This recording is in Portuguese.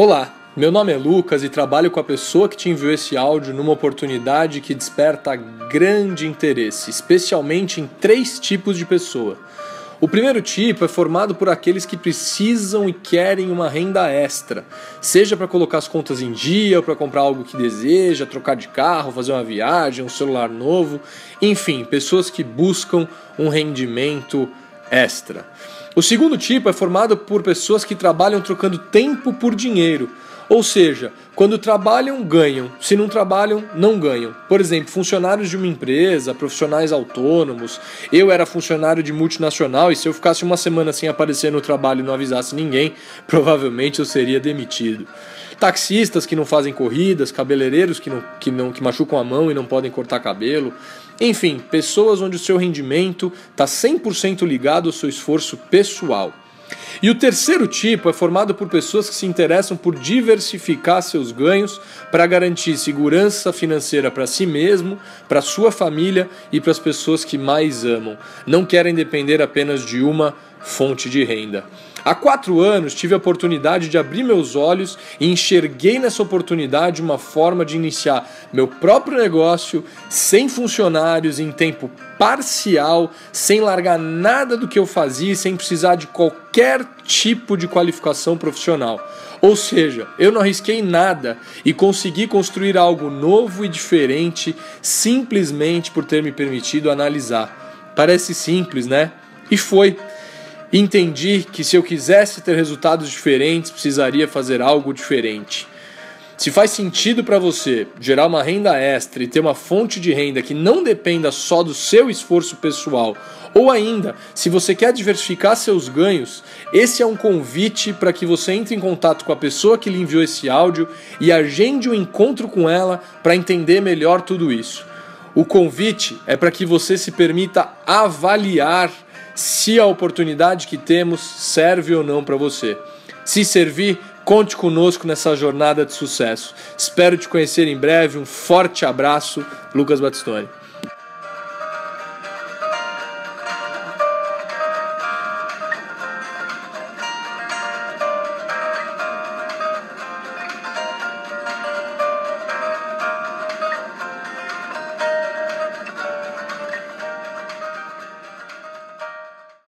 Olá, meu nome é Lucas e trabalho com a pessoa que te enviou esse áudio numa oportunidade que desperta grande interesse, especialmente em três tipos de pessoa. O primeiro tipo é formado por aqueles que precisam e querem uma renda extra, seja para colocar as contas em dia, para comprar algo que deseja, trocar de carro, fazer uma viagem, um celular novo, enfim, pessoas que buscam um rendimento extra. O segundo tipo é formado por pessoas que trabalham trocando tempo por dinheiro. Ou seja, quando trabalham, ganham. Se não trabalham, não ganham. Por exemplo, funcionários de uma empresa, profissionais autônomos. Eu era funcionário de multinacional e se eu ficasse uma semana sem aparecer no trabalho e não avisasse ninguém, provavelmente eu seria demitido. Taxistas que não fazem corridas, cabeleireiros que, não, que, não, que machucam a mão e não podem cortar cabelo. Enfim, pessoas onde o seu rendimento está 100% ligado ao seu esforço pessoal. E o terceiro tipo é formado por pessoas que se interessam por diversificar seus ganhos para garantir segurança financeira para si mesmo, para sua família e para as pessoas que mais amam. Não querem depender apenas de uma fonte de renda. Há quatro anos tive a oportunidade de abrir meus olhos e enxerguei nessa oportunidade uma forma de iniciar meu próprio negócio sem funcionários, em tempo parcial, sem largar nada do que eu fazia, sem precisar de qualquer tipo de qualificação profissional. Ou seja, eu não arrisquei nada e consegui construir algo novo e diferente simplesmente por ter me permitido analisar. Parece simples, né? E foi. Entendi que se eu quisesse ter resultados diferentes, precisaria fazer algo diferente. Se faz sentido para você gerar uma renda extra e ter uma fonte de renda que não dependa só do seu esforço pessoal, ou ainda, se você quer diversificar seus ganhos, esse é um convite para que você entre em contato com a pessoa que lhe enviou esse áudio e agende um encontro com ela para entender melhor tudo isso. O convite é para que você se permita avaliar se a oportunidade que temos serve ou não para você. Se servir, conte conosco nessa jornada de sucesso. Espero te conhecer em breve. Um forte abraço, Lucas Batistoni.